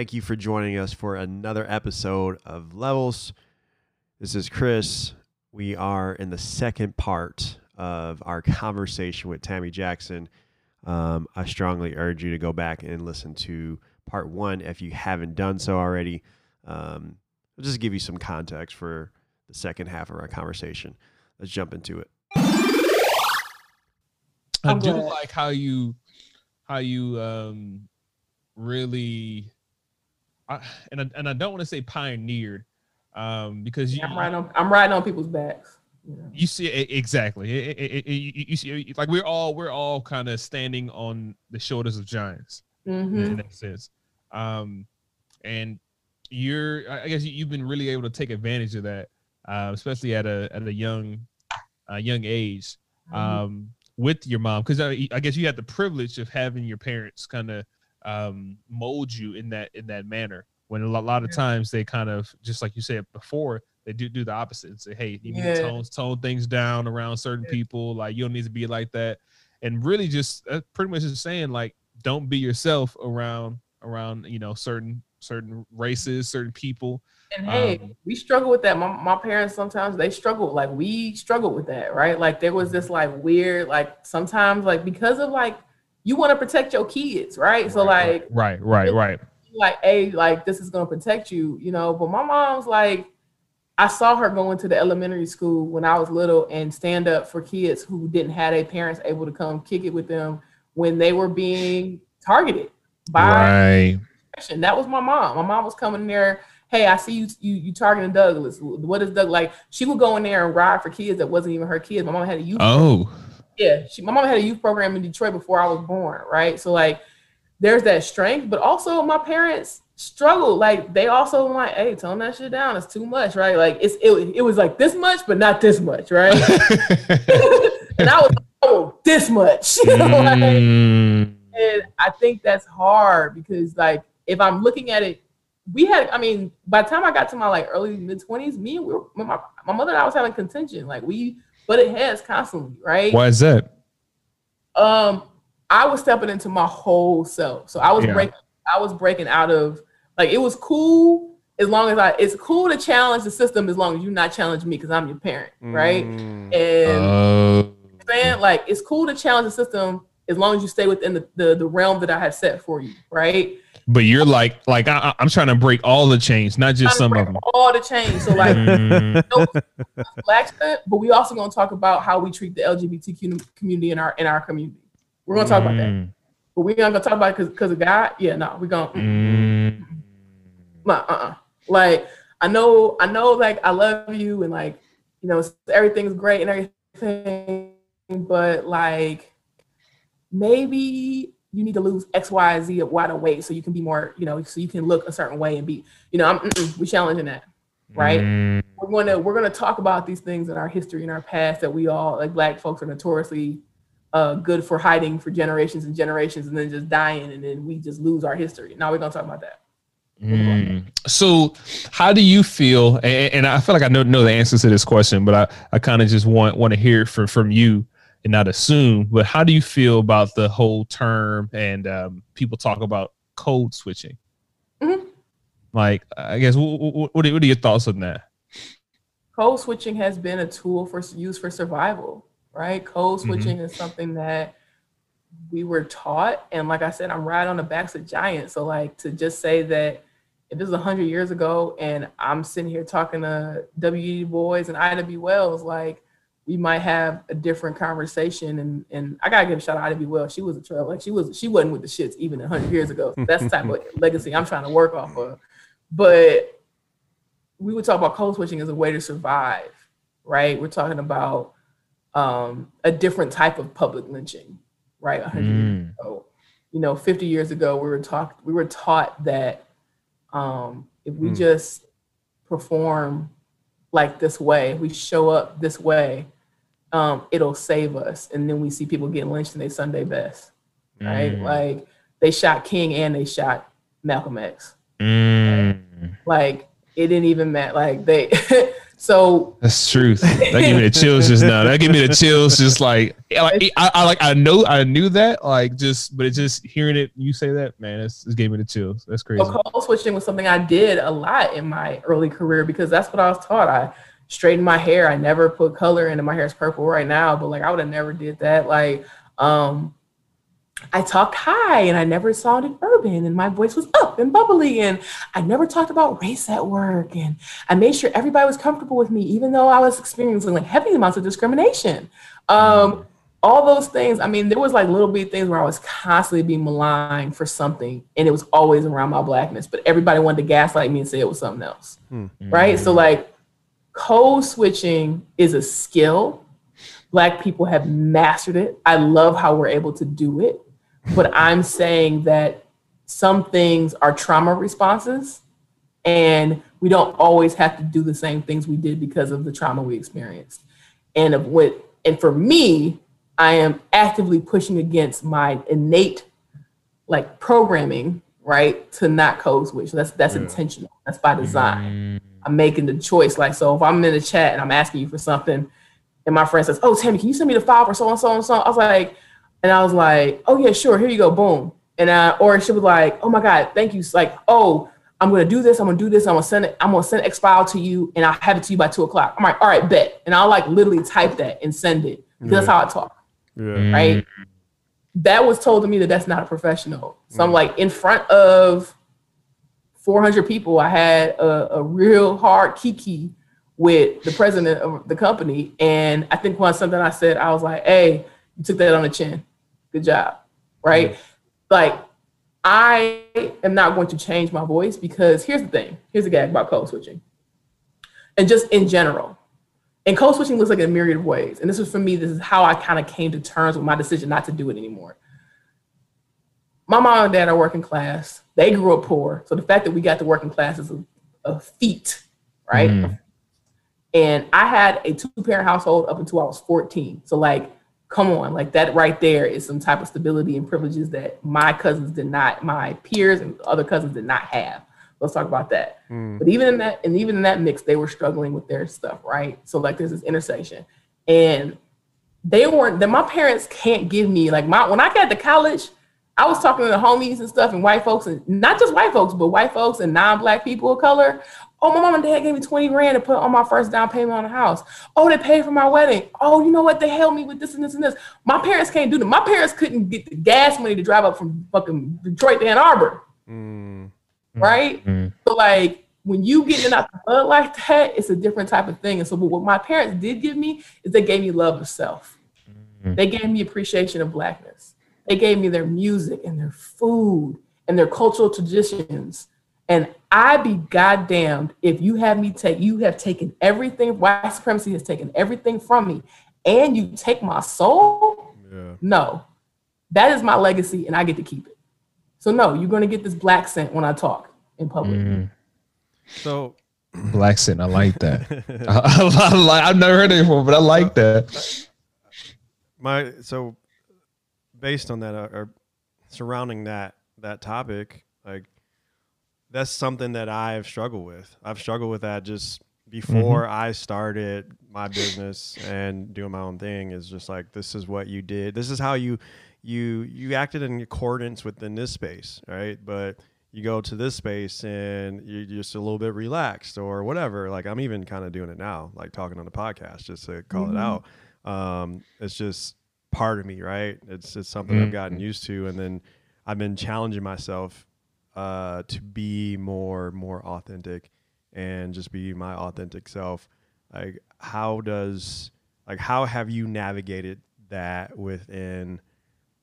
Thank you for joining us for another episode of Levels. This is Chris. We are in the second part of our conversation with Tammy Jackson. Um, I strongly urge you to go back and listen to part one if you haven't done so already. Um, I'll just give you some context for the second half of our conversation. Let's jump into it. I do like how you how you um really I, and I, and I don't want to say pioneered um because you, I'm riding on I'm riding on people's backs. You see exactly. It, it, it, you see, like we're all we're all kind of standing on the shoulders of giants mm-hmm. in that sense. Um, and you're, I guess, you've been really able to take advantage of that, uh, especially at a at a young, uh, young age, mm-hmm. um, with your mom, because I, I, guess you had the privilege of having your parents kind of um, mold you in that in that manner. When a lot, of times they kind of, just like you said before, they do do the opposite and say, "Hey, you need to tone tone things down around certain yeah. people. Like you don't need to be like that." And really, just uh, pretty much just saying, like, don't be yourself around around you know certain certain races, certain people. And hey, um, we struggle with that. My, my parents sometimes they struggle, like we struggle with that, right? Like there was this like weird, like sometimes like because of like you want to protect your kids, right? right so like right, right, right. Like, hey, like this is gonna protect you, you know. But my mom's like, I saw her going to the elementary school when I was little and stand up for kids who didn't have their parents able to come kick it with them when they were being targeted by right. That was my mom. My mom was coming in there. Hey, I see you, you, you targeting Douglas. What is Doug like? She would go in there and ride for kids that wasn't even her kids. My mom had a youth. Oh, program. Yeah. She, my mom had a youth program in Detroit before I was born. Right. So like, there's that strength, but also my parents struggled. Like they also like, hey, tone that shit down. It's too much, right? Like it's it, it was like this much, but not this much, right? and I was oh this much. You know, mm. like, and I think that's hard because like if I'm looking at it, we had I mean, by the time I got to my like early mid twenties, me and we were my, my mother and I was having contention. Like we butted has constantly, right? Why is that? Um, I was stepping into my whole self. So I was yeah. breaking I was breaking out of like it was cool as long as I it's cool to challenge the system as long as you not challenge me because I'm your parent, right? Mm. And uh. saying like it's cool to challenge the system as long as you stay within the, the, the realm that I have set for you, right? But you're like, like I, am trying to break all the chains, not just some of them. All the chains. So like, black but we also gonna talk about how we treat the LGBTQ community in our in our community. We're gonna talk mm. about that, mm. but we're not gonna talk about it because because of God. Yeah, no, we're gonna. Mm. Uh, uh-uh. Like I know, I know, like I love you and like you know everything's great and everything, but like maybe you need to lose X, Y, Z of wide weight so you can be more, you know, so you can look a certain way and be, you know, I'm we challenging that, right? Mm. We're gonna we're gonna talk about these things in our history and our past that we all like Black folks are notoriously uh, good for hiding for generations and generations and then just dying and then we just lose our history. Now we're gonna talk about that. Mm. So, how do you feel? And, and, I feel like I know know the answers to this question, but I, I kind of just want want to hear from from you and not assume. But how do you feel about the whole term and um, people talk about code switching? Mm-hmm. Like, I guess, what, what, are, what are your thoughts on that? Code switching has been a tool for use for survival, right? Code mm-hmm. switching mm-hmm. is something that we were taught, and like I said, I'm right on the backs of giants. So, like, to just say that if this is 100 years ago and I'm sitting here talking to W.E. Boys and Ida B. Wells, like, we might have a different conversation. And and I gotta give a shout out to Ivy Well. She was a trail like she was she wasn't with the shits even hundred years ago. So that's the type of legacy I'm trying to work off of. But we would talk about code switching as a way to survive, right? We're talking about um, a different type of public lynching, right? 100 mm. years ago. You know, 50 years ago, we were taught we were taught that um, if we mm. just perform like this way, we show up this way, um, it'll save us. And then we see people getting lynched in their Sunday best, right? Mm. Like they shot King and they shot Malcolm X. Mm. Like it didn't even matter. Like they, So that's truth. That gave me the chills just now. That gave me the chills. Just like, like I, I, like I know I knew that. Like just, but it just hearing it you say that, man, it's, it gave me the chills. That's crazy. So code switching was something I did a lot in my early career because that's what I was taught. I straightened my hair. I never put color into my hair. It's purple right now, but like I would have never did that. Like, um, I talked high and I never sounded urban and my voice was up and bubbly and I never talked about race at work and I made sure everybody was comfortable with me even though I was experiencing like heavy amounts of discrimination. Um, all those things. I mean, there was like little bit things where I was constantly being maligned for something and it was always around my blackness, but everybody wanted to gaslight me and say it was something else. Mm-hmm. Right. So like code switching is a skill. Black people have mastered it. I love how we're able to do it but I'm saying that some things are trauma responses and we don't always have to do the same things we did because of the trauma we experienced. And of what and for me, I am actively pushing against my innate like programming, right, to not code switch. That's that's yeah. intentional. That's by design. Mm-hmm. I'm making the choice. Like so if I'm in the chat and I'm asking you for something and my friend says, Oh Tammy, can you send me the file for so and so and so? I was like, and I was like, oh yeah, sure, here you go, boom. And I, or she was like, oh my God, thank you. It's like, oh, I'm gonna do this, I'm gonna do this, I'm gonna send it, I'm gonna send X file to you, and I'll have it to you by two o'clock. I'm like, all right, bet. And I'll like literally type that and send it. Yeah. That's how I talk. Yeah. Right. That was told to me that that's not a professional. So I'm mm. like in front of 400 people, I had a, a real hard kiki with the president of the company. And I think one something I said, I was like, hey, you took that on the chin good job, right? Mm-hmm. Like, I am not going to change my voice because here's the thing. Here's the gag about code switching, and just in general. And code switching looks like a myriad of ways. And this was for me. This is how I kind of came to terms with my decision not to do it anymore. My mom and dad are working class. They grew up poor, so the fact that we got to working class is a, a feat, right? Mm. And I had a two parent household up until I was 14. So like come on, like that right there is some type of stability and privileges that my cousins did not, my peers and other cousins did not have. Let's talk about that. Mm. But even in that, and even in that mix, they were struggling with their stuff, right? So like there's this intersection. And they weren't that my parents can't give me like my when I got to college, I was talking to the homies and stuff and white folks and not just white folks, but white folks and non-black people of color. Oh, my mom and dad gave me 20 grand to put on my first down payment on a house. Oh, they paid for my wedding. Oh, you know what? They helped me with this and this and this. My parents can't do that. My parents couldn't get the gas money to drive up from fucking Detroit to Ann Arbor. Mm. Right? Mm. So like when you getting out the mud like that, it's a different type of thing. And so what my parents did give me is they gave me love of self. Mm. They gave me appreciation of blackness. They gave me their music and their food and their cultural traditions and I be goddamned if you have me take, you have taken everything, white supremacy has taken everything from me, and you take my soul. Yeah. No, that is my legacy, and I get to keep it. So no, you're gonna get this black scent when I talk in public. Mm-hmm. So black scent, I like that. i I, I, have never heard it before, but I like that. My so based on that, uh, or surrounding that that topic, like that's something that I've struggled with. I've struggled with that just before mm-hmm. I started my business and doing my own thing is just like this is what you did. This is how you you you acted in accordance within this space, right? But you go to this space and you're just a little bit relaxed or whatever. Like I'm even kind of doing it now, like talking on the podcast just to call mm-hmm. it out. Um, it's just part of me, right? It's it's something mm-hmm. I've gotten used to, and then I've been challenging myself uh, to be more more authentic and just be my authentic self. Like how does like how have you navigated that within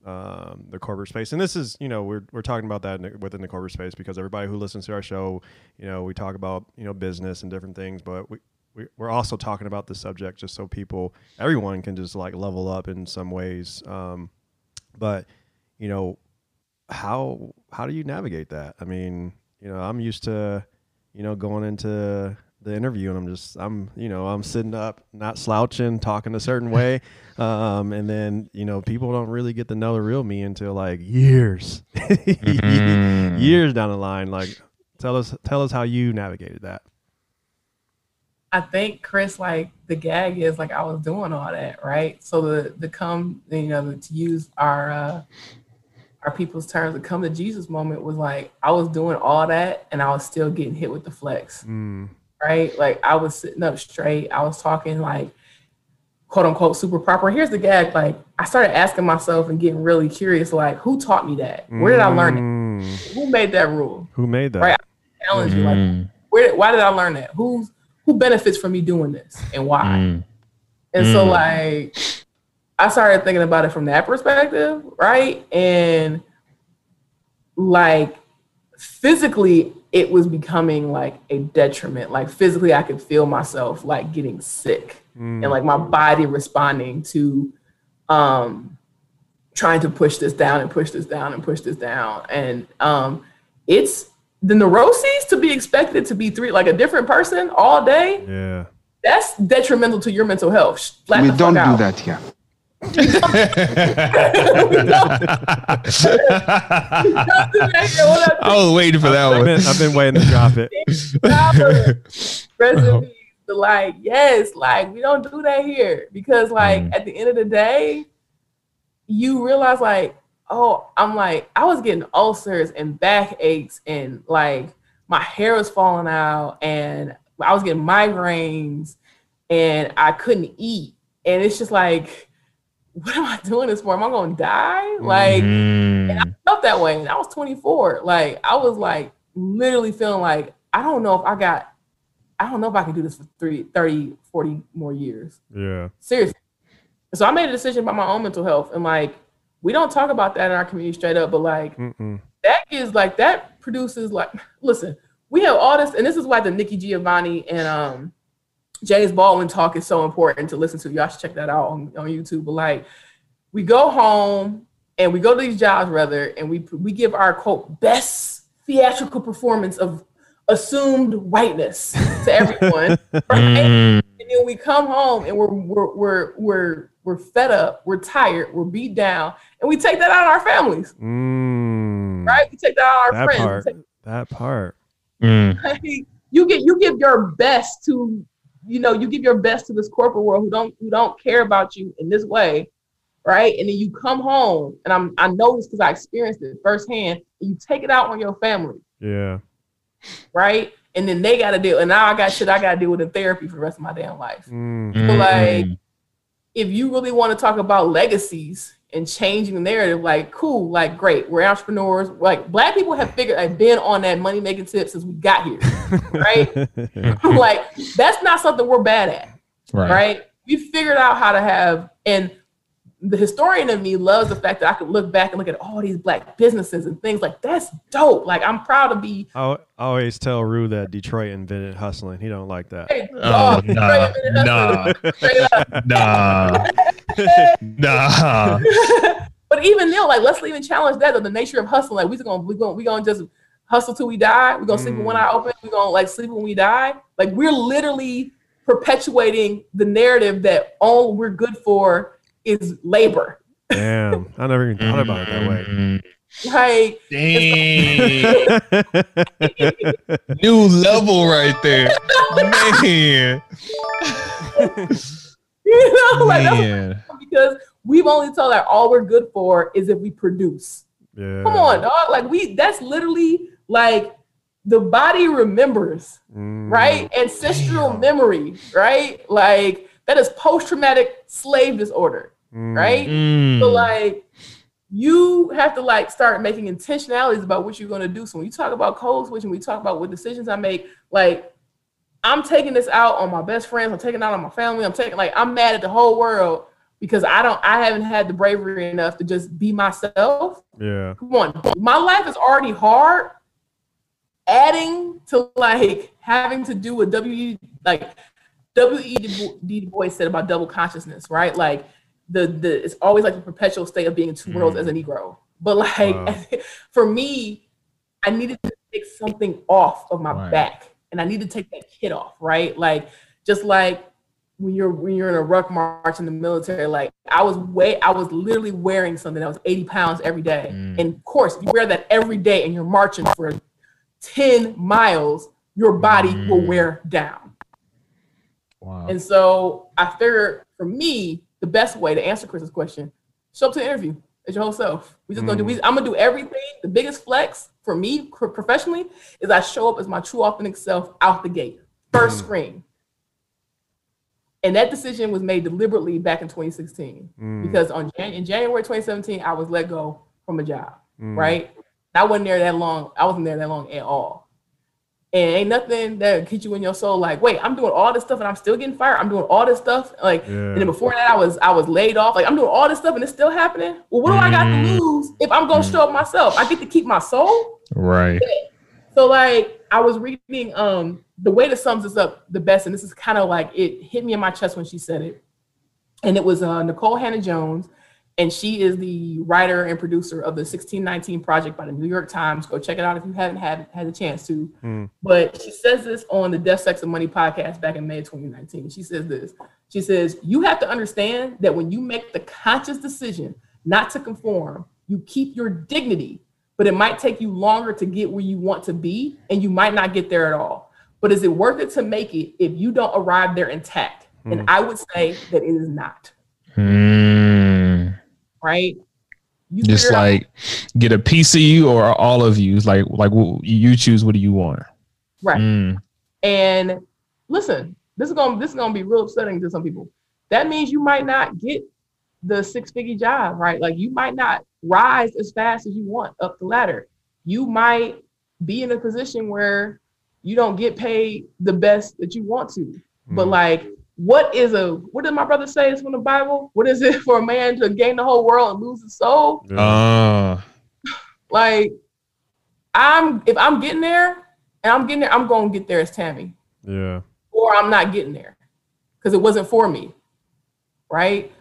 um, the corporate space? And this is you know we're we're talking about that the, within the corporate space because everybody who listens to our show, you know, we talk about you know business and different things, but we. We're also talking about the subject just so people, everyone can just like level up in some ways. Um, but, you know, how how do you navigate that? I mean, you know, I'm used to, you know, going into the interview and I'm just I'm you know I'm sitting up not slouching talking a certain way um, and then you know people don't really get to know the real me until like years mm-hmm. years down the line like tell us tell us how you navigated that I think Chris, like the gag is like I was doing all that, right? So the the come, you know, to use our uh our people's terms, the come to Jesus moment was like I was doing all that and I was still getting hit with the flex. Mm. Right? Like I was sitting up straight. I was talking like quote unquote super proper. Here's the gag. Like I started asking myself and getting really curious, like, who taught me that? Where did I learn it? Mm. Who made that rule? Who made that? Right. I challenge mm-hmm. you, like, mm. where why did I learn that? Who's who benefits from me doing this and why? Mm. And mm. so like I started thinking about it from that perspective, right? And like physically it was becoming like a detriment. Like physically I could feel myself like getting sick mm. and like my body responding to um trying to push this down and push this down and push this down. And um it's the neuroses to be expected to be three like a different person all day. Yeah. That's detrimental to your mental health. Flat we don't do out. that here. I was waiting for that I've one. Been, I've been waiting to drop it. Rest like, yes, like we don't do that here because, like, mm. at the end of the day, you realize, like, oh, I'm like, I was getting ulcers and back aches and like my hair was falling out and I was getting migraines and I couldn't eat. And it's just like, what am I doing this for? Am I gonna die? Like, mm. and I felt that way. And I was 24. Like, I was like literally feeling like, I don't know if I got, I don't know if I can do this for three, 30, 40 more years. Yeah. Seriously. So I made a decision about my own mental health and like, we don't talk about that in our community straight up, but like Mm-mm. that is like that produces like listen, we have all this, and this is why the Nikki Giovanni and um James Baldwin talk is so important to listen to. Y'all should check that out on, on YouTube. But like we go home and we go to these jobs rather, and we we give our quote best theatrical performance of assumed whiteness to everyone, right? Mm. And then we come home and we're we're we're we're we're fed up, we're tired, we're beat down, and we take that out on our families. Mm, right? We take that out on our that friends. Part, that part. Mm. you get you give your best to you know you give your best to this corporate world who don't who don't care about you in this way, right? And then you come home, and I'm I know this because I experienced it firsthand. And you take it out on your family. Yeah. Right. And then they got to deal, and now I got shit I got to deal with in therapy for the rest of my damn life. Mm. So like, if you really want to talk about legacies, and changing the narrative like cool like great we're entrepreneurs like black people have figured i've been on that money making tip since we got here right like that's not something we're bad at right. right we figured out how to have and the historian in me loves the fact that I can look back and look at all these black businesses and things like that's dope. Like I'm proud to be. I always tell Rue that Detroit invented hustling. He don't like that. Hey, oh, nah, nah, nah, nah. but even then, like let's even challenge that of the nature of hustling. Like we're gonna we gonna we gonna just hustle till we die. We're gonna sleep mm. with one eye open. We're gonna like sleep when we die. Like we're literally perpetuating the narrative that all we're good for is labor. Damn, I never even thought about it that way. Like, Dang. new level right there, man. you know, like man. because we've only told that all we're good for is if we produce. Yeah. Come on, dog. Like we, that's literally like the body remembers, mm. right? Ancestral Damn. memory, right? Like that is post-traumatic slave disorder right? Mm. So like you have to like start making intentionalities about what you're gonna do. So when you talk about code switching, we talk about what decisions I make, like I'm taking this out on my best friends, I'm taking out on my family, I'm taking like I'm mad at the whole world because I don't I haven't had the bravery enough to just be myself. Yeah. Come on. My life is already hard. Adding to like having to do what W like W E B Du Bois said about double consciousness, right? Like the the it's always like a perpetual state of being in two mm. worlds as a Negro. But like wow. for me, I needed to take something off of my right. back, and I need to take that kid off, right? Like just like when you're when you're in a ruck march in the military, like I was way I was literally wearing something that was 80 pounds every day. Mm. And of course, if you wear that every day and you're marching for 10 miles, your body mm. will wear down. Wow. And so I figured for me, the best way to answer Chris's question, show up to the interview as your whole self. We just mm. gonna do. We, I'm gonna do everything. The biggest flex for me professionally is I show up as my true authentic self out the gate, first mm. screen. And that decision was made deliberately back in 2016 mm. because on in January 2017 I was let go from a job. Mm. Right, I wasn't there that long. I wasn't there that long at all. And ain't nothing that hit you in your soul like, wait, I'm doing all this stuff and I'm still getting fired. I'm doing all this stuff. Like, yeah. and then before that, I was I was laid off. Like, I'm doing all this stuff and it's still happening. Well, what do mm. I got to mm. lose if I'm gonna mm. show up myself? I get to keep my soul. Right. So like I was reading um the way that sums this up the best, and this is kind of like it hit me in my chest when she said it. And it was uh Nikole Hannah-Jones and she is the writer and producer of the 1619 project by the new york times. Go check it out if you haven't had had a chance to. Mm. but she says this on the death sex and money podcast back in may 2019 she says this. She says you have to understand that when you make the conscious decision not to conform you keep your dignity but it might take you longer to get where you want to be and you might not get there at all. But is it worth it to make it if you don't arrive there intact? Mm. and i would say that it is not. Mm right? You just like out. get a piece of you or all of you. Like like you choose what do you want. Right. Mm. And listen, this is gonna this is gonna be real upsetting to some people. That means you might not get the six figure job, right? Like you might not rise as fast as you want up the ladder. You might be in a position where you don't get paid the best that you want to. Mm. But like what is a what did my brother say it's from the Bible? What is it for a man to gain the whole world and lose his soul? Uh. Like I'm if I'm getting there and I'm getting there, I'm gonna get there as Tammy. Yeah. Or I'm not getting there because it wasn't for me. Right.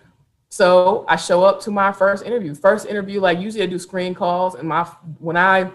So I show up to my first interview. First interview, like usually I do screen calls, and my when I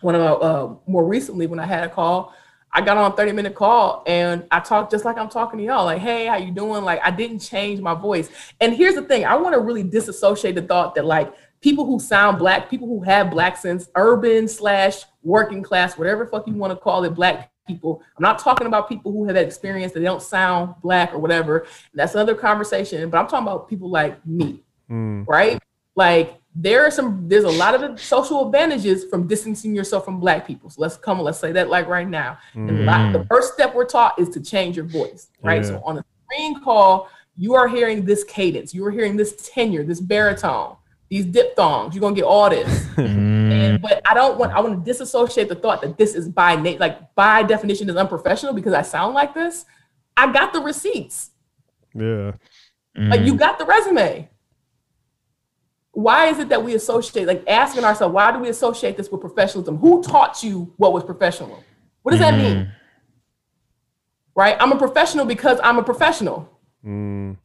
when I uh, more recently when I had a call, I got on a 30 minute call and I talked just like I'm talking to y'all, like, hey, how you doing? Like, I didn't change my voice. And here's the thing I want to really disassociate the thought that, like, people who sound black, people who have black sense, urban slash working class, whatever fuck you want to call it, black people. I'm not talking about people who have that experience that they don't sound black or whatever. That's another conversation. But I'm talking about people like me, mm. right? Like, there are some there's a lot of the social advantages from distancing yourself from black people. So let's come let's say that like right now. Mm. and lot, the first step we're taught is to change your voice right? Yeah. so on a screen call you are hearing this cadence. You are hearing this tenor this baritone these diphthongs. You're gonna get all this. Mm. and, but i don't want i want to disassociate the thought that this is by name like by definition is unprofessional because i sound like this. I got the receipts. Yeah. Like you mm. got the resume why is it that we associate, like asking ourselves, why do we associate this with professionalism? Who taught you what was professional? What does mm. that mean? Right? I'm a professional because I'm a professional. Mm.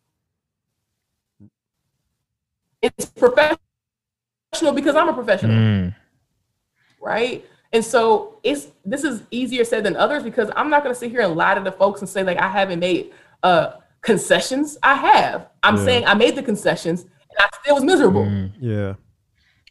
It's professional because I'm a professional. Mm. Right? And so it's this is easier said than others because I'm not gonna sit here and lie to the folks and say like I haven't made uh concessions. I have. I'm yeah. saying I made the concessions I still was miserable. Mm, yeah.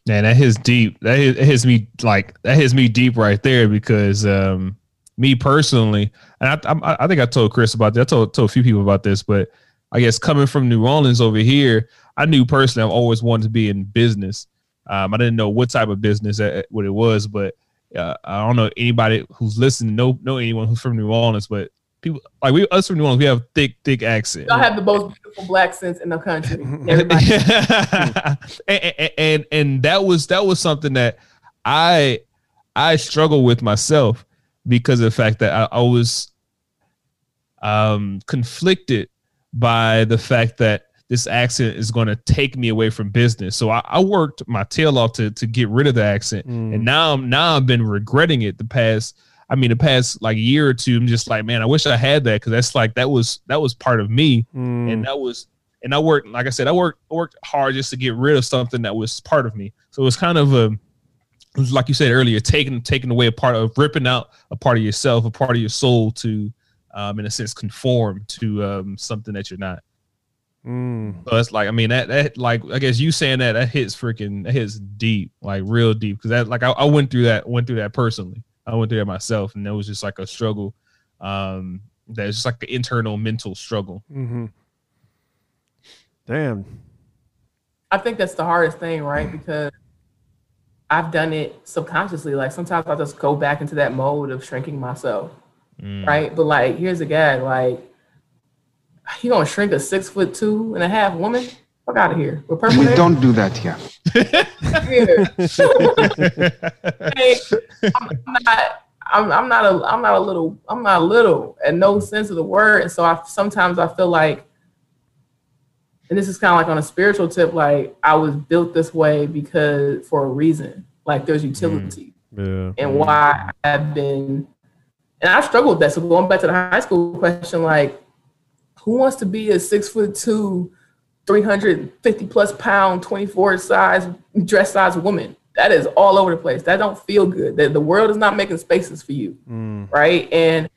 Man, that hits deep. That hits, hits me like that hits me deep right there because um me personally, and I, I, I think I told Chris about that. I told told a few people about this, but I guess coming from New Orleans over here, I knew personally I've always wanted to be in business. Um, I didn't know what type of business that, what it was, but uh, I don't know anybody who's listening know know anyone who's from New Orleans, but people like we us from New Orleans, we have thick, thick accent. Y'all have the most beautiful black sense in the country. and, and, and and that was that was something that I I struggle with myself because of the fact that I, I was um conflicted by the fact that this accent is going to take me away from business. So I, I, worked my tail off to to get rid of the accent, mm. and now I'm now I've been regretting it the past I mean, the past like year or two, I'm just like, man, I wish I had that because that's like that was that was part of me, mm. and that was and I worked like I said, I worked worked hard just to get rid of something that was part of me. So it was kind of a it was like you said earlier, taking taking away a part of ripping out a part of yourself, a part of your soul to, um, in a sense, conform to um, something that you're not. Mm. So it's like I mean that that like I guess you saying that that hits freaking that hits deep, like real deep, because that like I, I went through that went through that personally. I went through it myself, and it was just like a struggle. Um, That's just like an internal mental struggle. Mm-hmm. Damn. I think that's the hardest thing, right? Because I've done it subconsciously. Like sometimes I just go back into that mode of shrinking myself, mm. right? But like, here's a guy, like, you gonna shrink a six foot two and a half woman? Fuck out of here. With purple we hair? don't do that here. hey, I'm not. I'm, I'm not a. I'm not a little. I'm not a little, and no sense of the word. And so I sometimes I feel like, and this is kind of like on a spiritual tip. Like I was built this way because for a reason. Like there's utility, mm. yeah. and why I've been, and I struggle with that. So going back to the high school question, like, who wants to be a six foot two 350 plus pound, 24 size, dress size woman. That is all over the place. That don't feel good. That the world is not making spaces for you. Mm. Right. And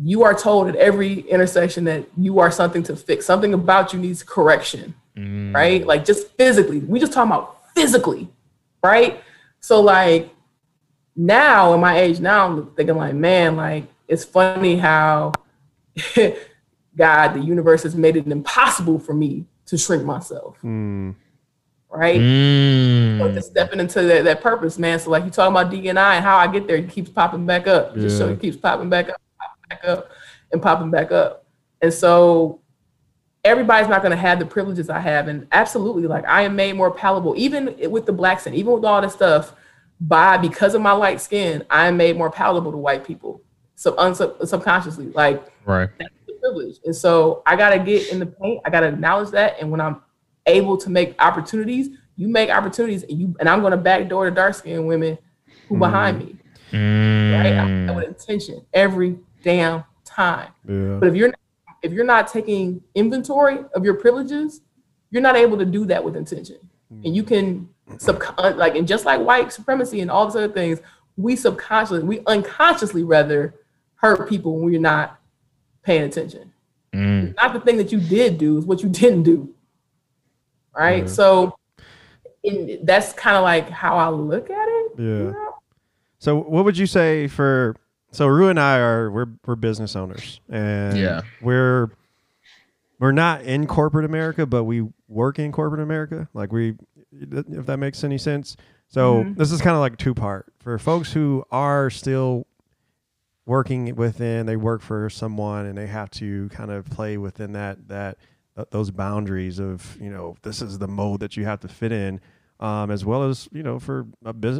you are told at every intersection that you are something to fix. Something about you needs correction. Mm. Right. Like just physically. We just talking about physically. Right. So like now in my age now, I'm thinking like, man, like it's funny how God, the universe has made it impossible for me to shrink myself. Mm. Right? Mm. So just stepping into that, that purpose, man. So like you talking about D&I and how I get there, it keeps popping back up. Yeah. Just so it keeps popping back up, popping back up, and popping back up. And so everybody's not going to have the privileges I have. And absolutely, like I am made more palatable, even with the blacks and even with all this stuff, by because of my light skin, I am made more palatable to white people. So unsub- subconsciously, like right privilege. And so I gotta get in the paint. I gotta acknowledge that. And when I'm able to make opportunities, you make opportunities, and you and I'm gonna backdoor the dark skinned women who mm. behind me. Mm. Right? I, with intention every damn time. Yeah. But if you're if you're not taking inventory of your privileges, you're not able to do that with intention. Mm. And you can sub like and just like white supremacy and all these other things, we subconsciously, we unconsciously rather hurt people when we're not paying attention. Mm. Not the thing that you did do, is what you didn't do. Right. Mm. So in, that's kind of like how I look at it. Yeah. You know? So what would you say for so Rue and I are we're we're business owners and yeah. we're we're not in corporate America, but we work in corporate America. Like we if that makes any sense. So mm-hmm. this is kind of like two part for folks who are still working within they work for someone and they have to kind of play within that that uh, those boundaries of you know this is the mode that you have to fit in um, as well as you know for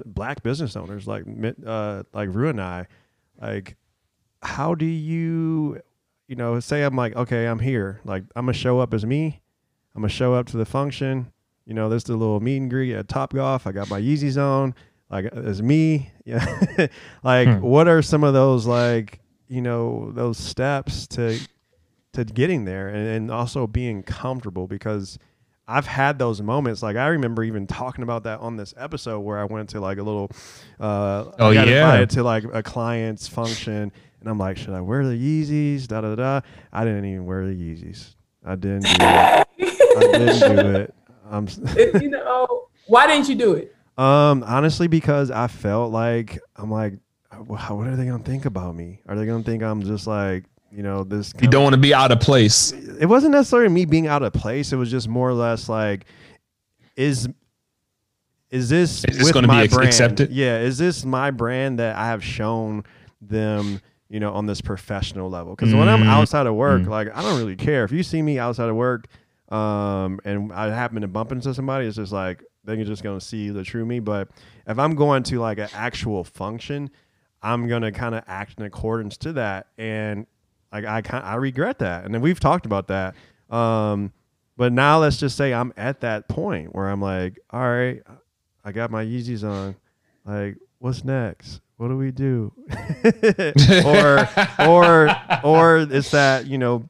black business owners like uh, like Rue and I like how do you you know say I'm like okay I'm here like I'm gonna show up as me I'm gonna show up to the function you know this is a little meet and greet at Top Golf I got my Yeezys on like as me yeah like hmm. what are some of those like you know those steps to to getting there and, and also being comfortable because I've had those moments. Like I remember even talking about that on this episode where I went to like a little, uh, oh yeah, to like a client's function, and I'm like, should I wear the Yeezys? Da da da. I didn't even wear the Yeezys. I didn't do it. I didn't do it. I'm. you know why didn't you do it? Um, honestly, because I felt like I'm like, what are they gonna think about me? Are they gonna think I'm just like, you know, this? You don't want to be out of place. It wasn't necessarily me being out of place. It was just more or less like, is is this, is this going to be brand? accepted? Yeah, is this my brand that I have shown them? You know, on this professional level. Because mm. when I'm mm. outside of work, mm. like I don't really care if you see me outside of work, um, and I happen to bump into somebody. It's just like, they're just gonna see the true me. But if I'm going to like an actual function, I'm gonna kind of act in accordance to that, and like I I regret that, and then we've talked about that. Um, but now let's just say I'm at that point where I'm like, all right, I got my Yeezys on, like what's next? What do we do? or or or it's that you know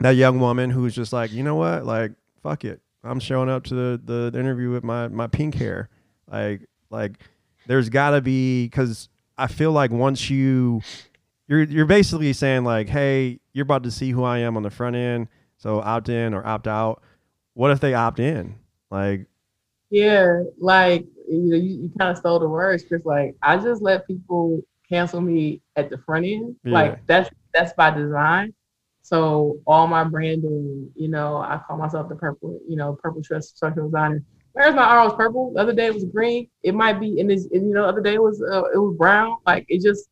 that young woman who's just like, you know what, like fuck it, I'm showing up to the, the interview with my, my pink hair. Like, like there's gotta be, cause I feel like once you, you're, you're basically saying like, Hey, you're about to see who I am on the front end. So opt in or opt out. What if they opt in? Like, yeah, like, you know, you, you kind of stole the words, Chris. Like, I just let people cancel me at the front end. Yeah. Like, that's that's by design. So all my branding, you know, I call myself the purple, you know, purple trust structural designer. Where's my arm was purple? The other day it was green. It might be in this, and, you know, the other day it was uh, it was brown. Like it just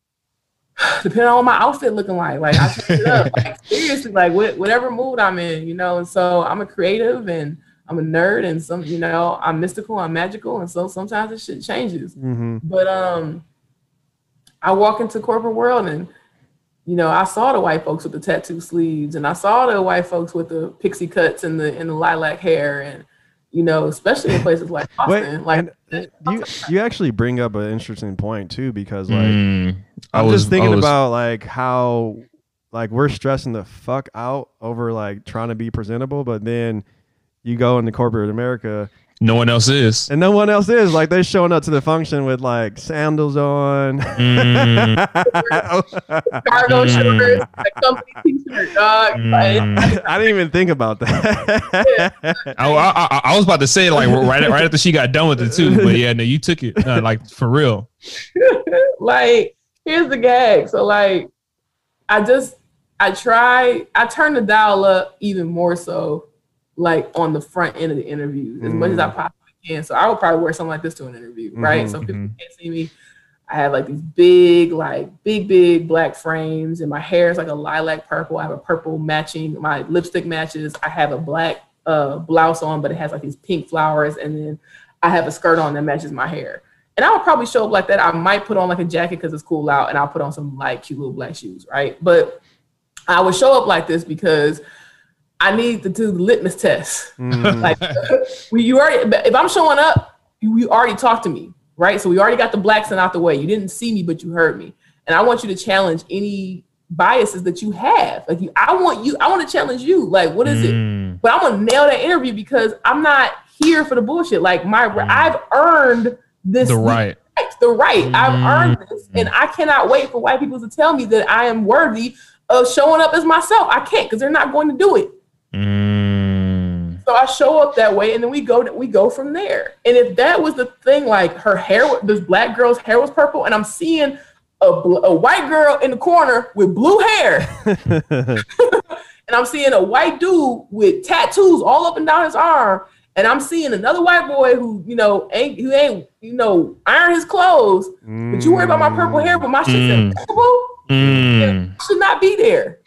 depending on what my outfit looking like. Like I switch it up. Like seriously, like whatever mood I'm in, you know. And so I'm a creative and I'm a nerd and some, you know, I'm mystical, I'm magical, and so sometimes the shit changes. Mm-hmm. But um, I walk into corporate world and you know, I saw the white folks with the tattoo sleeves, and I saw the white folks with the pixie cuts and the and the lilac hair, and you know, especially in places like Boston. Wait, like you, you actually bring up an interesting point too, because like mm, I'm was, just thinking was, about like how like we're stressing the fuck out over like trying to be presentable, but then you go into corporate America no one else is. And no one else is. Like they're showing up to the function with like sandals on. Mm. Cargo shorts, a company t-shirt, dog. Mm. I didn't even think about that. I, I, I, was about to say like right right after she got done with it too, but yeah, no, you took it uh, like for real. like here's the gag. So like I just I try I turn the dial up even more so like on the front end of the interview as mm. much as I mm. possibly can. So I would probably wear something like this to an interview, mm-hmm, right? So people mm-hmm. can't see me. I have like these big, like big, big black frames, and my hair is like a lilac purple. I have a purple matching. My lipstick matches. I have a black uh, blouse on, but it has like these pink flowers, and then I have a skirt on that matches my hair. And I would probably show up like that. I might put on like a jacket because it's cool out, and I'll put on some like cute little black shoes, right? But I would show up like this because I need to do the litmus test. Mm. like, we, you already, if I'm showing up, you, you already talked to me, right? So we already got the blacks out the way. You didn't see me, but you heard me, and I want you to challenge any biases that you have. Like, you, I want you, I want to challenge you. Like, what is mm. it? But I'm gonna nail that interview because I'm not here for the bullshit. Like, my, mm. I've earned this. The right. The right. I've earned this, and I cannot wait for white people to tell me that I am worthy of showing up as myself. I can't because they're not going to do it. Mm. So I show up that way, and then we go we go from there. And if that was the thing, like her hair, this black girl's hair was purple, and I'm seeing a, a white girl in the corner with blue hair, and I'm seeing a white dude with tattoos all up and down his arm, and I'm seeing another white boy who you know ain't who ain't you know iron his clothes, mm. but you worry about my purple hair, but my shit's mm. impeccable. Mm. Should not be there.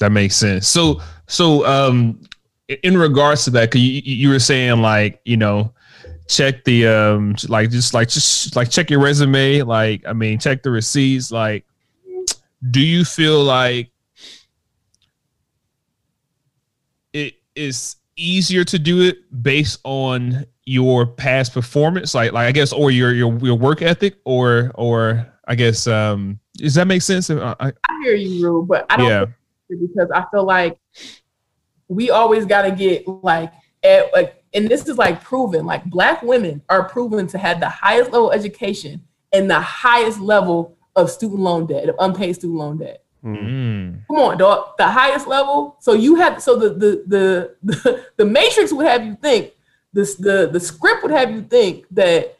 That makes sense. So so, um, in regards to that, cause you, you were saying like, you know, check the um, like just like just like check your resume. Like, I mean, check the receipts. Like, do you feel like it is easier to do it based on your past performance like like i guess or your your, your work ethic or or i guess um does that make sense i, I hear you Rue, but i don't yeah. Because i feel like we always got to get like at, like and this is like proven like black women are proven to have the highest level education and the highest level of student loan debt of unpaid student loan debt mm. come on dog the highest level so you have so the the the the, the matrix would have you think this the the script would have you think that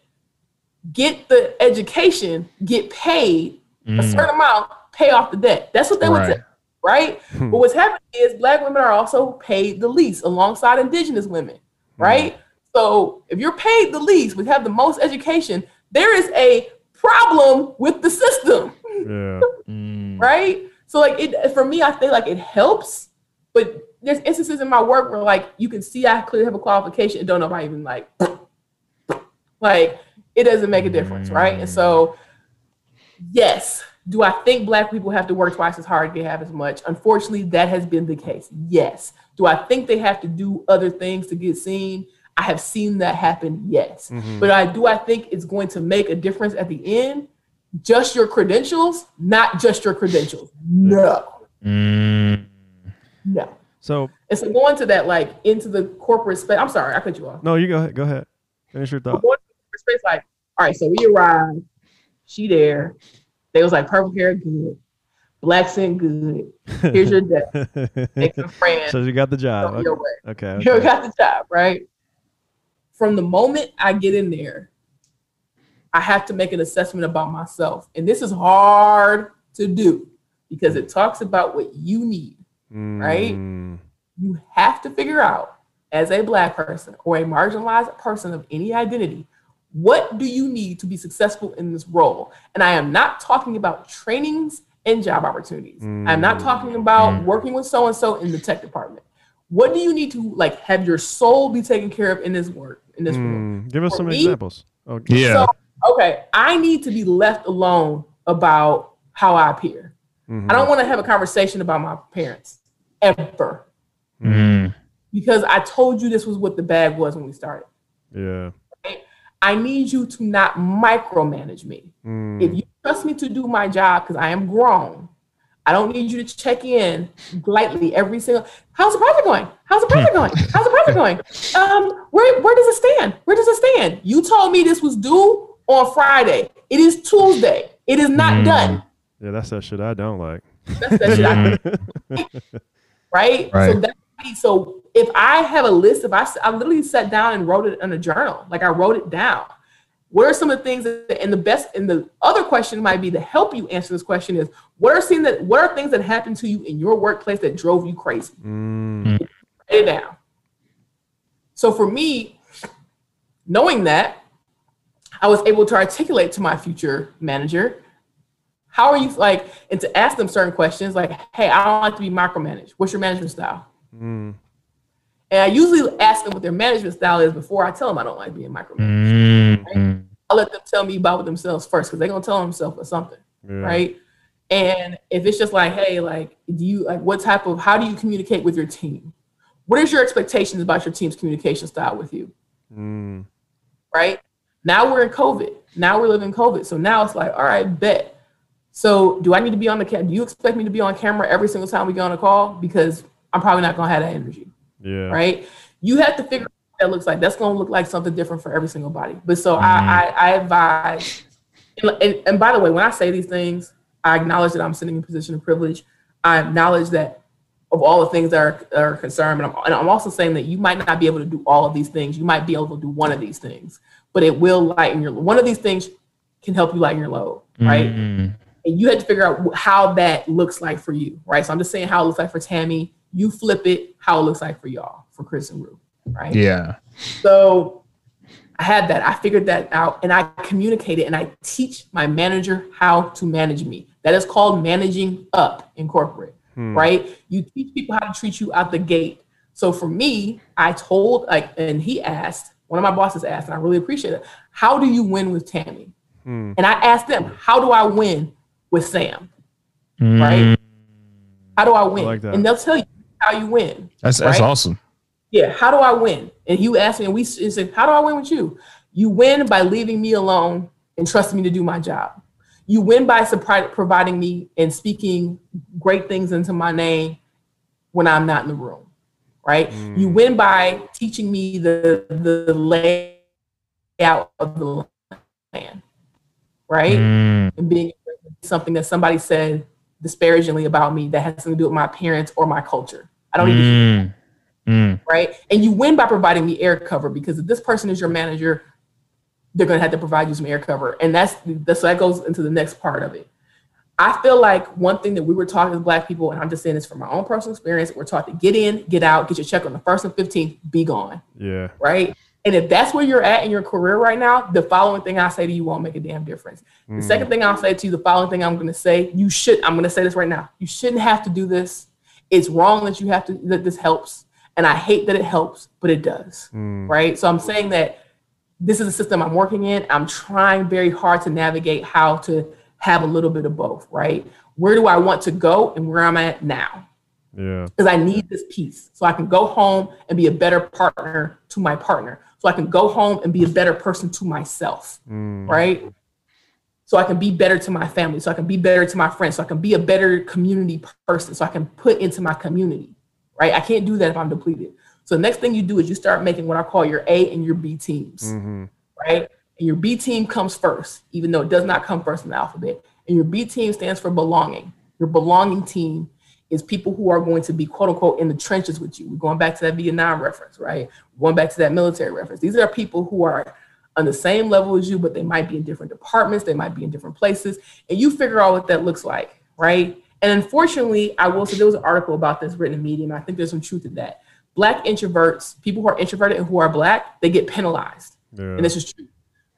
get the education get paid mm. a certain amount pay off the debt that's what they right. would say right? Hmm. but what's happening is black women are also paid the least alongside indigenous women, hmm. right? So if you're paid the least, we have the most education, there is a problem with the system. Yeah. mm. Right? So like it for me, I think like it helps, but there's instances in my work where like you can see I clearly have a qualification and don't know if I even like like it doesn't make a difference, mm. right? And so yes, do I think black people have to work twice as hard to half as much? Unfortunately, that has been the case. Yes. Do I think they have to do other things to get seen? I have seen that happen. Yes. Mm-hmm. But I do I think it's going to make a difference at the end? Just your credentials, not just your credentials. No. Mm. No. So and so going to that like into the corporate space. I'm sorry, I cut you off. No, you go ahead. Go ahead. Finish your thought. Going to the corporate space like, all right, so we arrive, she there, they was like, purple hair, good. Black skin, good. Here's your debt. Make some friends. So you got the job. Okay. okay. okay. You got the job, right? From the moment I get in there, I have to make an assessment about myself. And this is hard to do because it talks about what you need, mm. right? You have to figure out as a black person or a marginalized person of any identity, what do you need to be successful in this role? And I am not talking about trainings and job opportunities. Mm. I'm not talking about mm. working with so and so in the tech department. What do you need to like have your soul be taken care of in this work in this mm. Give us For some me, examples. Okay. Yeah. So, okay, I need to be left alone about how I appear. Mm-hmm. I don't want to have a conversation about my parents ever. Mm. Because I told you this was what the bag was when we started. Yeah. I need you to not micromanage me. Mm. If you trust me to do my job, because I am grown, I don't need you to check in lightly every single. How's the project going? How's the project going? How's the project going? Um, where where does it stand? Where does it stand? You told me this was due on Friday. It is Tuesday. It is not mm. done. Yeah, that's that shit I don't like. That's that shit I right? right? So that so if I have a list, if I, I literally sat down and wrote it in a journal, like I wrote it down. What are some of the things that, and the best, and the other question might be to help you answer this question is what are things that, what are things that happened to you in your workplace that drove you crazy? Mm. Write it down. So for me, knowing that, I was able to articulate to my future manager, how are you like, and to ask them certain questions like, hey, I don't like to be micromanaged. What's your management style? Mm. And I usually ask them what their management style is before I tell them I don't like being micromanaged. Mm-hmm. Right? I let them tell me about themselves first because they're gonna tell themselves or something, yeah. right? And if it's just like, hey, like, do you like what type of how do you communicate with your team? What is your expectations about your team's communication style with you? Mm. Right now we're in COVID. Now we're living COVID. So now it's like, all right, bet. So do I need to be on the camera? Do you expect me to be on camera every single time we get on a call? Because I'm probably not gonna have that energy. Yeah. Right. You have to figure out what that looks like. That's gonna look like something different for every single body. But so mm-hmm. I, I, I advise. And, and, and by the way, when I say these things, I acknowledge that I'm sitting in a position of privilege. I acknowledge that of all the things that are, are concerned, and I'm, and I'm also saying that you might not be able to do all of these things. You might be able to do one of these things, but it will lighten your. One of these things can help you lighten your load, right? Mm-hmm. And you had to figure out how that looks like for you, right? So I'm just saying how it looks like for Tammy you flip it how it looks like for y'all, for Chris and Rue, right? Yeah. So I had that. I figured that out and I communicated and I teach my manager how to manage me. That is called managing up in corporate, hmm. right? You teach people how to treat you out the gate. So for me, I told like, and he asked, one of my bosses asked, and I really appreciate it. How do you win with Tammy? Hmm. And I asked them, how do I win with Sam? Mm. Right? How do I win? I like and they'll tell you how you win. That's right? that's awesome. Yeah, how do I win? And you asked me, and we said, how do I win with you? You win by leaving me alone and trusting me to do my job. You win by providing me and speaking great things into my name when I'm not in the room, right? Mm. You win by teaching me the the layout of the land, right? Mm. And being something that somebody said disparagingly about me that has something to do with my appearance or my culture. I don't need mm. to Mm. Right. And you win by providing me air cover because if this person is your manager, they're going to have to provide you some air cover. And that's, that's so that goes into the next part of it. I feel like one thing that we were taught as Black people, and I'm just saying this from my own personal experience, we're taught to get in, get out, get your check on the first and 15th, be gone. Yeah. Right. And if that's where you're at in your career right now, the following thing I say to you won't make a damn difference. Mm. The second thing I'll say to you, the following thing I'm going to say, you should, I'm going to say this right now. You shouldn't have to do this it's wrong that you have to that this helps and i hate that it helps but it does mm. right so i'm saying that this is a system i'm working in i'm trying very hard to navigate how to have a little bit of both right where do i want to go and where i'm at now yeah because i need this piece so i can go home and be a better partner to my partner so i can go home and be a better person to myself mm. right so I can be better to my family, so I can be better to my friends, so I can be a better community person, so I can put into my community, right? I can't do that if I'm depleted. So the next thing you do is you start making what I call your A and your B teams, mm-hmm. right? And your B team comes first, even though it does not come first in the alphabet. And your B team stands for belonging. Your belonging team is people who are going to be quote unquote in the trenches with you. We're going back to that Vietnam reference, right? We're going back to that military reference. These are people who are on the same level as you, but they might be in different departments, they might be in different places, and you figure out what that looks like, right? And unfortunately, I will say there was an article about this written in Medium. I think there's some truth to that. Black introverts, people who are introverted and who are black, they get penalized. Yeah. And this is true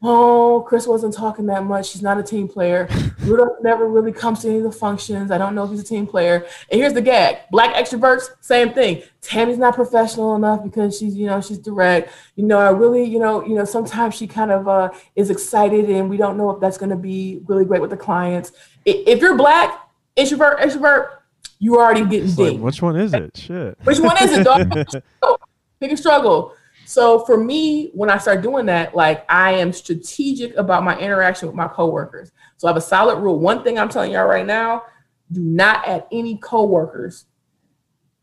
oh, Chris wasn't talking that much. He's not a team player. Rudolph never really comes to any of the functions. I don't know if he's a team player. And here's the gag: black extroverts, same thing. Tammy's not professional enough because she's, you know, she's direct. You know, I really, you know, you know, sometimes she kind of uh, is excited, and we don't know if that's going to be really great with the clients. If you're black, introvert, extrovert, you already getting dinged. Like, which one is it? Shit. Which one is it, dog? Pick a struggle. So for me, when I start doing that, like I am strategic about my interaction with my coworkers. So I have a solid rule. One thing I'm telling y'all right now, do not add any coworkers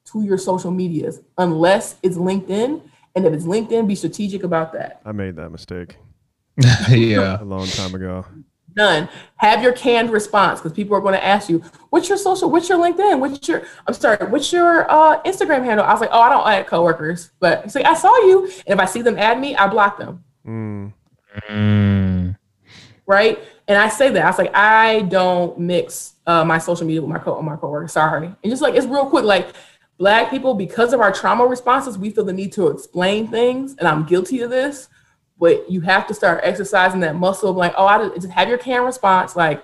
to your social medias unless it's LinkedIn. And if it's LinkedIn, be strategic about that. I made that mistake. yeah. A long time ago. None. Have your canned response because people are going to ask you, "What's your social? What's your LinkedIn? What's your? I'm sorry. What's your uh, Instagram handle?" I was like, "Oh, I don't add coworkers," but it's like I saw you, and if I see them add me, I block them. Mm. Mm. Right, and I say that I was like, I don't mix uh, my social media with my co my coworkers. Sorry, and just like it's real quick, like black people because of our trauma responses, we feel the need to explain things, and I'm guilty of this but you have to start exercising that muscle of like, oh, I just have your can response. Like,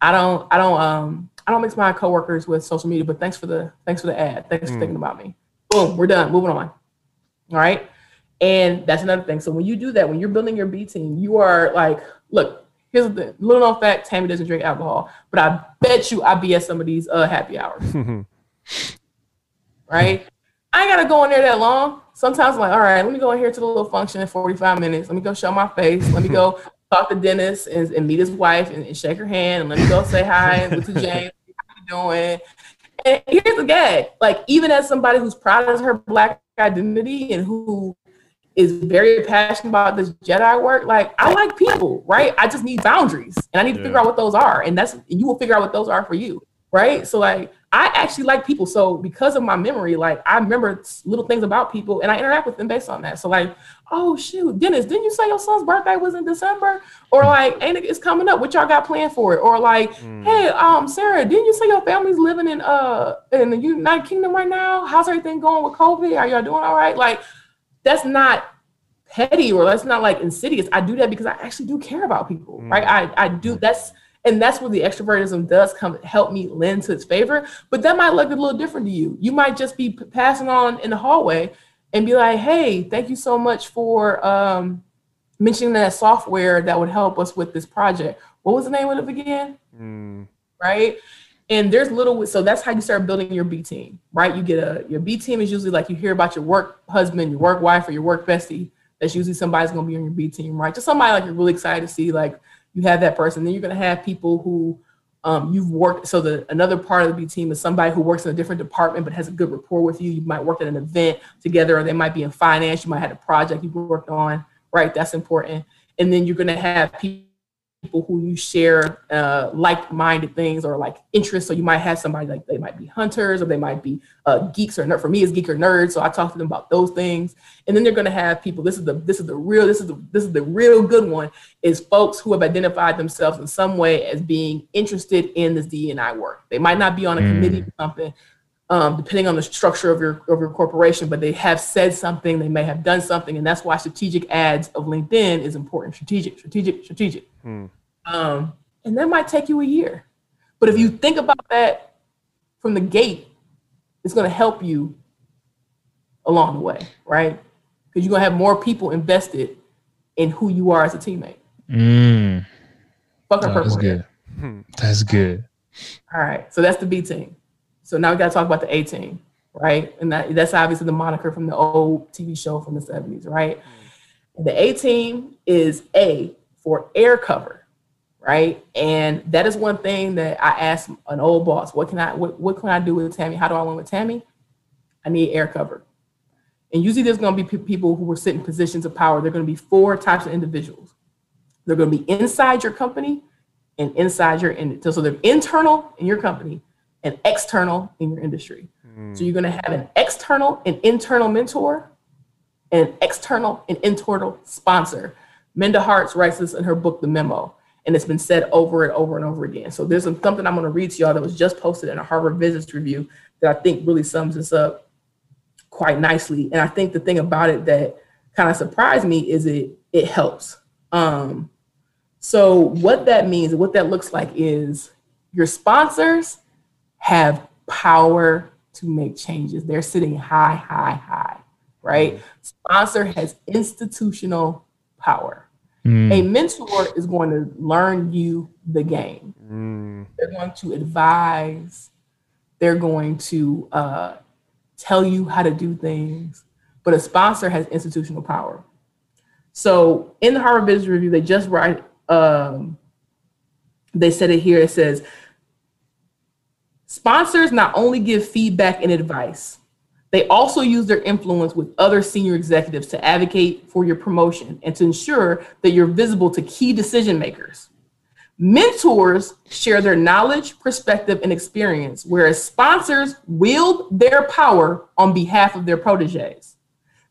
I don't, I don't, um, I don't mix my coworkers with social media, but thanks for the, thanks for the add. Thanks mm. for thinking about me. Boom, we're done. Moving on. All right. And that's another thing. So when you do that, when you're building your B team, you are like, look, here's the little known fact: Tammy doesn't drink alcohol, but I bet you I be at some of these uh, happy hours. right? I ain't gotta go in there that long sometimes I'm like, all right, let me go in here to the little function in 45 minutes. Let me go show my face. Let me go talk to Dennis and, and meet his wife and, and, shake her hand. And let me go say hi to James. How you doing? And here's the gag. Like, even as somebody who's proud of her black identity and who is very passionate about this Jedi work, like I like people, right? I just need boundaries and I need to yeah. figure out what those are. And that's you will figure out what those are for you. Right. So like I actually like people. So because of my memory, like I remember little things about people and I interact with them based on that. So like, oh shoot, Dennis, didn't you say your son's birthday was in December? Or like, ain't it, it's coming up. What y'all got planned for it? Or like, mm. hey, um, Sarah, didn't you say your family's living in uh in the United Kingdom right now? How's everything going with COVID? Are y'all doing all right? Like, that's not petty or that's not like insidious. I do that because I actually do care about people, mm. right? I I do that's and that's where the extrovertism does come help me lend to its favor. But that might look a little different to you. You might just be passing on in the hallway and be like, hey, thank you so much for um, mentioning that software that would help us with this project. What was the name of it again? Mm. Right. And there's little, so that's how you start building your B team, right? You get a, your B team is usually like you hear about your work husband, your work wife, or your work bestie. That's usually somebody's going to be on your B team, right? Just somebody like you're really excited to see, like, you have that person. Then you're going to have people who um, you've worked. So the another part of the B team is somebody who works in a different department but has a good rapport with you. You might work at an event together, or they might be in finance. You might have a project you worked on. Right, that's important. And then you're going to have people people who you share uh, like-minded things or like interests. So you might have somebody like they might be hunters or they might be uh, geeks or nerd. For me, it's geek or nerd. So I talk to them about those things. And then they're going to have people. This is the this is the real this is the this is the real good one is folks who have identified themselves in some way as being interested in this D&I work. They might not be on a mm. committee or something. Um, depending on the structure of your of your corporation, but they have said something, they may have done something, and that's why strategic adds of LinkedIn is important. Strategic, strategic, strategic. Hmm. Um, and that might take you a year. But if you think about that from the gate, it's going to help you along the way, right? Because you're going to have more people invested in who you are as a teammate. Mm. Fuck no, that's good. Hmm. That's good. All right. So that's the B team. So now we got to talk about the A team, right? And that, that's obviously the moniker from the old TV show from the 70s, right? Mm. The A team is A for air cover right? And that is one thing that I asked an old boss, what can I what, what can I do with Tammy? How do I win with Tammy? I need air cover. And usually there's going to be people who are sitting in positions of power. There are going to be four types of individuals. They're going to be inside your company and inside your. So they're internal in your company and external in your industry. Mm. So you're going to have an external and internal mentor and an external and internal sponsor. Minda Harts writes this in her book, The Memo. and it's been said over and over and over again. So there's something I'm going to read to y'all that was just posted in a Harvard Business Review that I think really sums this up quite nicely. And I think the thing about it that kind of surprised me is it it helps. Um, so what that means and what that looks like is your sponsors have power to make changes. They're sitting high, high, high, right? Sponsor has institutional power. Mm. A mentor is going to learn you the game. Mm. They're going to advise. They're going to uh, tell you how to do things. But a sponsor has institutional power. So in the Harvard Business Review, they just write. Um, they said it here. It says sponsors not only give feedback and advice, they also use their influence with other senior executives to advocate for your promotion and to ensure that you're visible to key decision makers. Mentors share their knowledge, perspective, and experience, whereas sponsors wield their power on behalf of their proteges.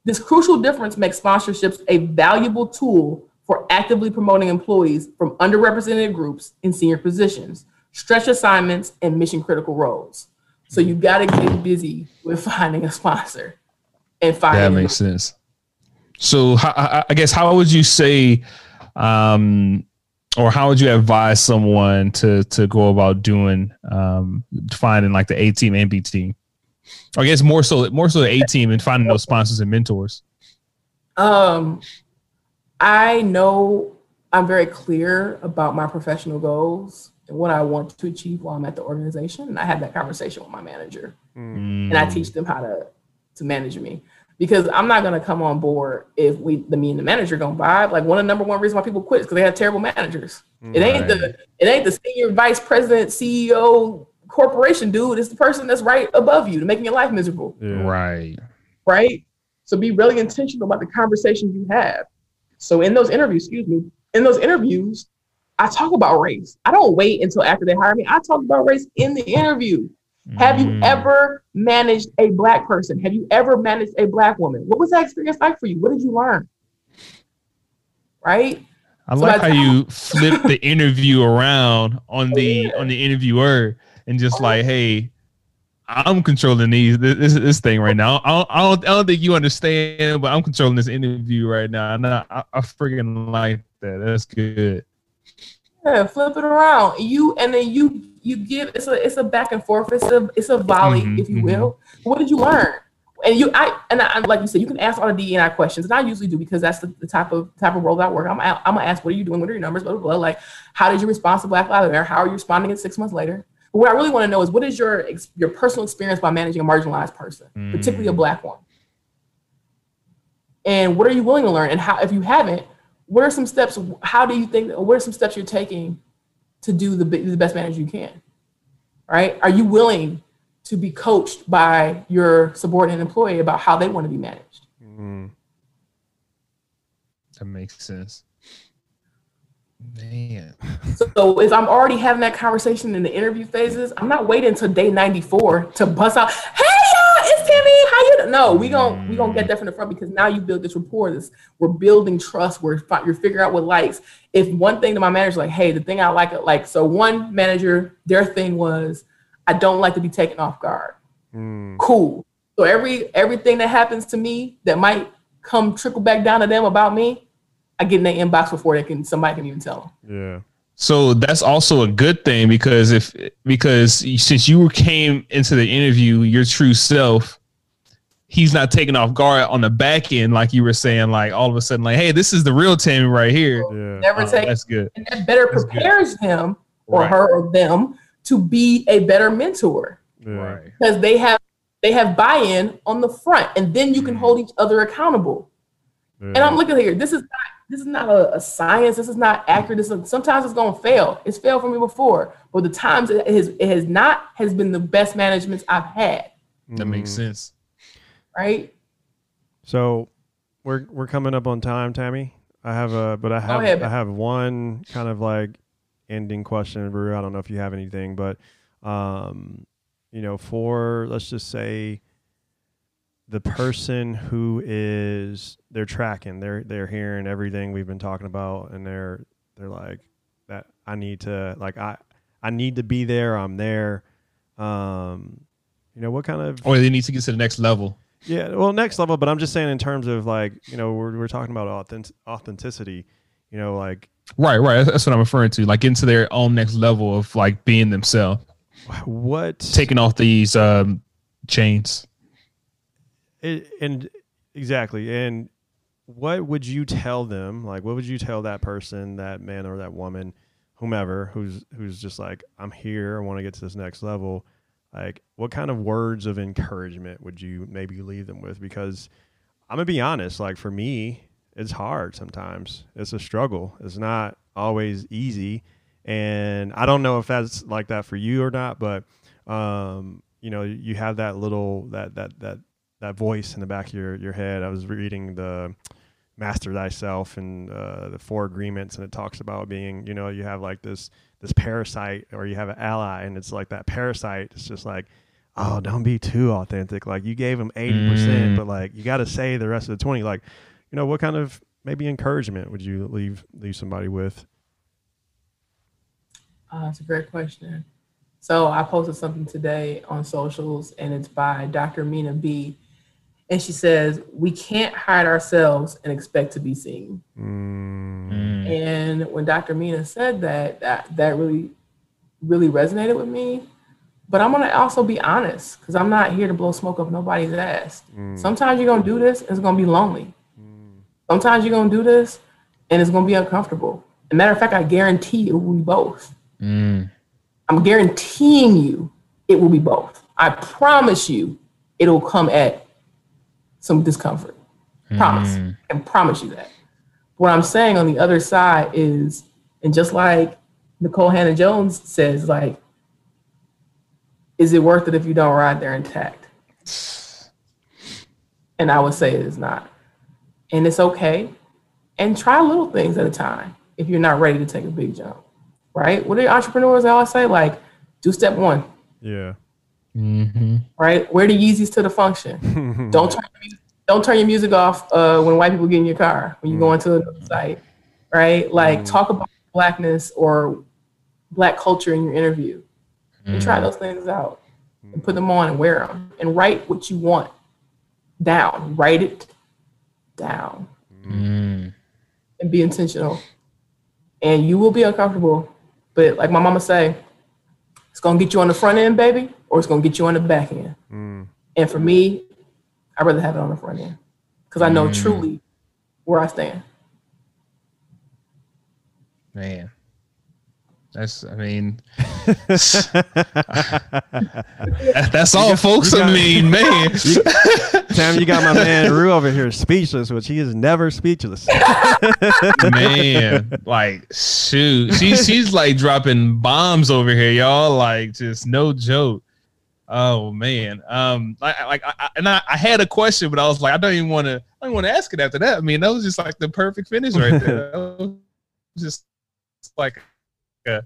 This crucial difference makes sponsorships a valuable tool for actively promoting employees from underrepresented groups in senior positions, stretch assignments, and mission critical roles. So you got to get busy with finding a sponsor and finding. That makes sense. So I guess how would you say, um, or how would you advise someone to to go about doing um, finding like the A team and B team? I guess more so more so the A team and finding those sponsors and mentors. Um, I know I'm very clear about my professional goals what I want to achieve while I'm at the organization. And I have that conversation with my manager mm. and I teach them how to to manage me. Because I'm not gonna come on board if we the me and the manager gonna vibe. Like one of the number one reasons why people quit is because they have terrible managers. Right. It ain't the it ain't the senior vice president, CEO, corporation dude. It's the person that's right above you to making your life miserable. Yeah. Right. Right. So be really intentional about the conversations you have. So in those interviews, excuse me, in those interviews, I talk about race. I don't wait until after they hire me. I talk about race in the interview. Mm. Have you mm. ever managed a black person? Have you ever managed a black woman? What was that experience like for you? What did you learn? Right? I so like how you flip the interview around on the on the interviewer and just like, hey, I'm controlling these this this thing right now. I don't, I don't, I don't think you understand, but I'm controlling this interview right now, and I, I, I freaking like that. That's good. Yeah, flip it around. You and then you you give it's a it's a back and forth. It's a it's a volley, mm-hmm, if you mm-hmm. will. What did you learn? And you I and I, like you said, you can ask all the DEI questions, and I usually do because that's the, the type of type of role that I work. I'm I'm gonna ask, what are you doing? What are your numbers? Blah blah blah. Like, how did you respond to Black Lives Matter? How are you responding it six months later? But what I really want to know is what is your your personal experience by managing a marginalized person, mm. particularly a Black one? And what are you willing to learn? And how, if you haven't, what are some steps? How do you think? What are some steps you're taking to do the, the best manager you can? Right? Are you willing to be coached by your subordinate employee about how they want to be managed? Mm. That makes sense. Man. So if I'm already having that conversation in the interview phases, I'm not waiting until day 94 to bust out, hey How you? No, we gonna we gonna get that from the front because now you build this rapport. This we're building trust. We're you're figuring out what likes. If one thing to my manager like, hey, the thing I like, it like so one manager, their thing was, I don't like to be taken off guard. Mm. Cool. So every everything that happens to me that might come trickle back down to them about me, I get in their inbox before they can somebody can even tell them. Yeah. So that's also a good thing because if because since you came into the interview your true self, he's not taking off guard on the back end like you were saying. Like all of a sudden, like, hey, this is the real Tammy right here. Yeah. Never uh, take that's good. And that better that's prepares good. him or right. her or them to be a better mentor. Yeah. Right. Because they have they have buy-in on the front, and then you can hold each other accountable. Yeah. And I'm looking here. This is not this is not a, a science. This is not accurate. This is, sometimes it's gonna fail. It's failed for me before, but the times it has it has not has been the best managements I've had. That makes mm. sense, right? So we're we're coming up on time, Tammy. I have a but I have ahead, I have one kind of like ending question, Rue. I don't know if you have anything, but um, you know, for let's just say the person who is they're tracking they're they're hearing everything we've been talking about and they're they're like that I need to like I I need to be there. I'm there. Um, you know what kind of or they need to get to the next level. Yeah, well, next level. But I'm just saying in terms of like you know we're we're talking about authentic, authenticity. You know, like right, right. That's what I'm referring to. Like into their own next level of like being themselves. What taking off these um, chains. It, and exactly, and what would you tell them? Like, what would you tell that person, that man or that woman, whomever, who's who's just like, I'm here, I want to get to this next level. Like, what kind of words of encouragement would you maybe leave them with? Because I'm gonna be honest, like for me, it's hard sometimes. It's a struggle. It's not always easy, and I don't know if that's like that for you or not, but um, you know, you have that little that that that that voice in the back of your, your head. I was reading the Mastery of Self and uh, the Four Agreements, and it talks about being, you know, you have like this this parasite, or you have an ally, and it's like that parasite. It's just like, oh, don't be too authentic. Like you gave them eighty mm. percent, but like you got to say the rest of the twenty. Like, you know, what kind of maybe encouragement would you leave leave somebody with? Uh, that's a great question. So I posted something today on socials, and it's by Dr. Minaa B and she says we can't hide ourselves and expect to be seen mm. and when dr minaa said that that that really really resonated with me but i'm going to also be honest because i'm not here to blow smoke up nobody's ass mm. sometimes you're going to do this and it's going to be lonely mm. sometimes you're going to do this and it's going to be uncomfortable As matter of fact i guarantee it will be both mm. i'm guaranteeing you it will be both i promise you it'll come at some discomfort. Promise. Mm. And promise you that. What I'm saying on the other side is, and just like Nikole Hannah-Jones says, like, is it worth it if you don't ride there intact? And I would say it is not. And it's okay. And try little things at a time if you're not ready to take a big jump. Right? What do entrepreneurs always say? Like, do step one. Yeah. Mm-hmm. Right? Wear the Yeezys to the function. don't turn don't turn your music off uh, when white people get in your car when you mm. go into a site. Right? Like mm. talk about blackness or black culture in your interview. Mm. And try mm. those things out and put them on and wear them and write what you want down. Write it down. Mm. And be intentional. And you will be uncomfortable. But like my mama say, it's gonna get you on the front end, baby, or it's gonna get you on the back end. Mm. And for me, I'd rather have it on the front end because I know mm. truly where I stand. Man, that's I mean, that's all, folks. Got, I mean, man. Tam, you got my man Rue over here speechless, which he is never speechless. man, like shoot, she's she's like dropping bombs over here, y'all. Like just no joke. Oh man, um, I, like, I, and I, I had a question, but I was like, I don't even want to, I don't want to ask it after that. I mean, that was just like the perfect finish right there. just like, uh,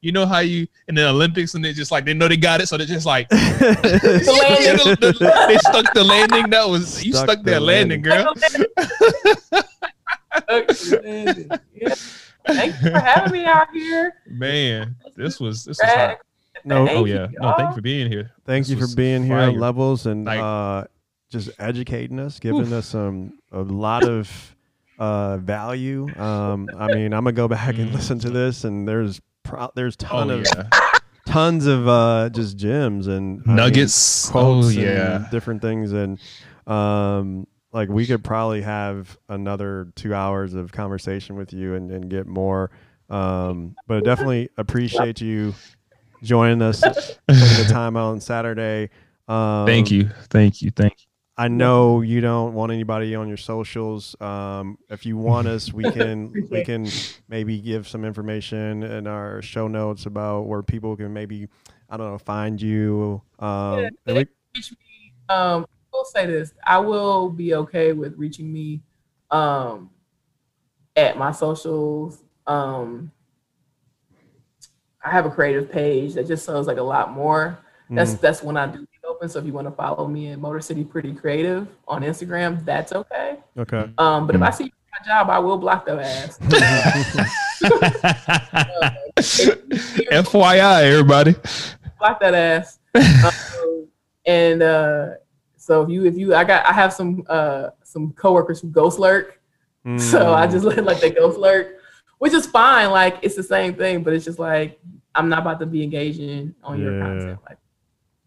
you know how you in the Olympics and they just like they know they got it, so they're just like they stuck the landing. That was you stuck, stuck that landing, landing, girl. yeah. Thanks for having me out here. Man, this was this was hot. No, oh yeah, you, no, thank you for being here. Thank this you for being here at Levels and like, uh, just educating us, giving oof. us um, a lot of uh, value. Um, I mean, I'm gonna go back and listen to this, and there's pro- there's ton oh, of yeah. tons of uh, just gems and nuggets, I mean, quotes, oh yeah, different things, and um, like we could probably have another two hours of conversation with you and, and get more. Um, but I definitely appreciate you joining us taking the time out on Saturday. Um, thank you, thank you, thank you. I know you don't want anybody on your socials. Um, if you want us, we can we can maybe give some information in our show notes about where people can maybe I don't know find you. Um, yeah, we, um, will say this: I will be okay with reaching me um, at my socials. Um, I have a creative page that just sells like a lot more. That's mm. that's when I do open. So if you want to follow me at Motor City Pretty Creative on Instagram, that's okay. Okay. Um, but mm. if I see you my job, I will block their ass. FYI, everybody. Block that ass. um, and uh, so if you if you I got I have some uh some coworkers who ghost lurk. Mm. So I just let like they ghost lurk, which is fine. Like it's the same thing, but it's just like I'm not about to be engaging on yeah. your content. Like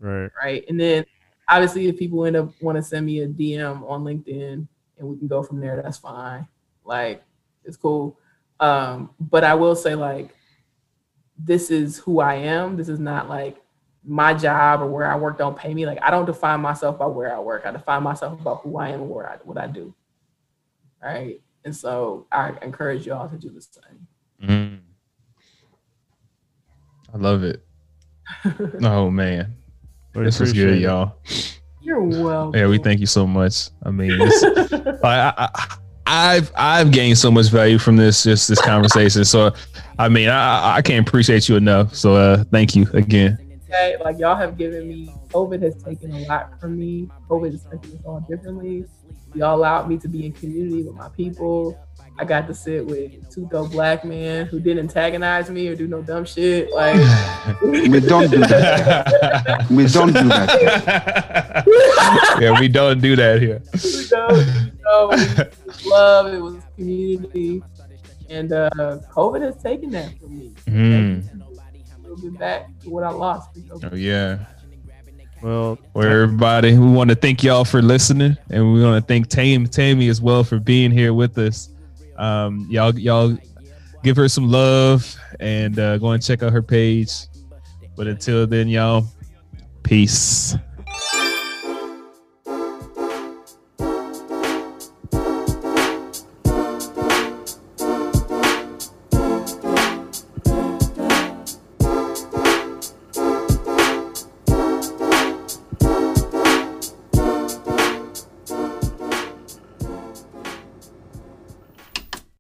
right. Right. And then obviously if people end up want to send me a DM on LinkedIn and we can go from there, that's fine. Like it's cool. Um, but I will say like this is who I am. This is not like my job or where I work don't pay me. Like I don't define myself by where I work. I define myself about who I am and where I what I do. Right. And so I encourage y'all to do the same. Mm. I love it. oh man. This was good, y'all. You're welcome. Yeah, we thank you so much. I mean, I, I, I've I've gained so much value from this just this conversation. So, I mean, I I can't appreciate you enough. So, uh, thank you again. Okay, like y'all have given me. COVID has taken a lot from me. COVID has affected us all differently. Y'all allowed me to be in community with my people. I got to sit with two dope black men who didn't antagonize me or do no dumb shit. Like we don't do that. we don't do that. yeah, we don't do that here. We don't. You know, it was love. It was community, and uh, COVID has taken that from me. Mm. A little bit back to what I lost. Oh yeah. Well, well, everybody, we want to thank y'all for listening, and we want to thank Tam, Tammy as well for being here with us. Um, y'all, y'all give her some love and uh, go and check out her page. But until then, y'all, peace.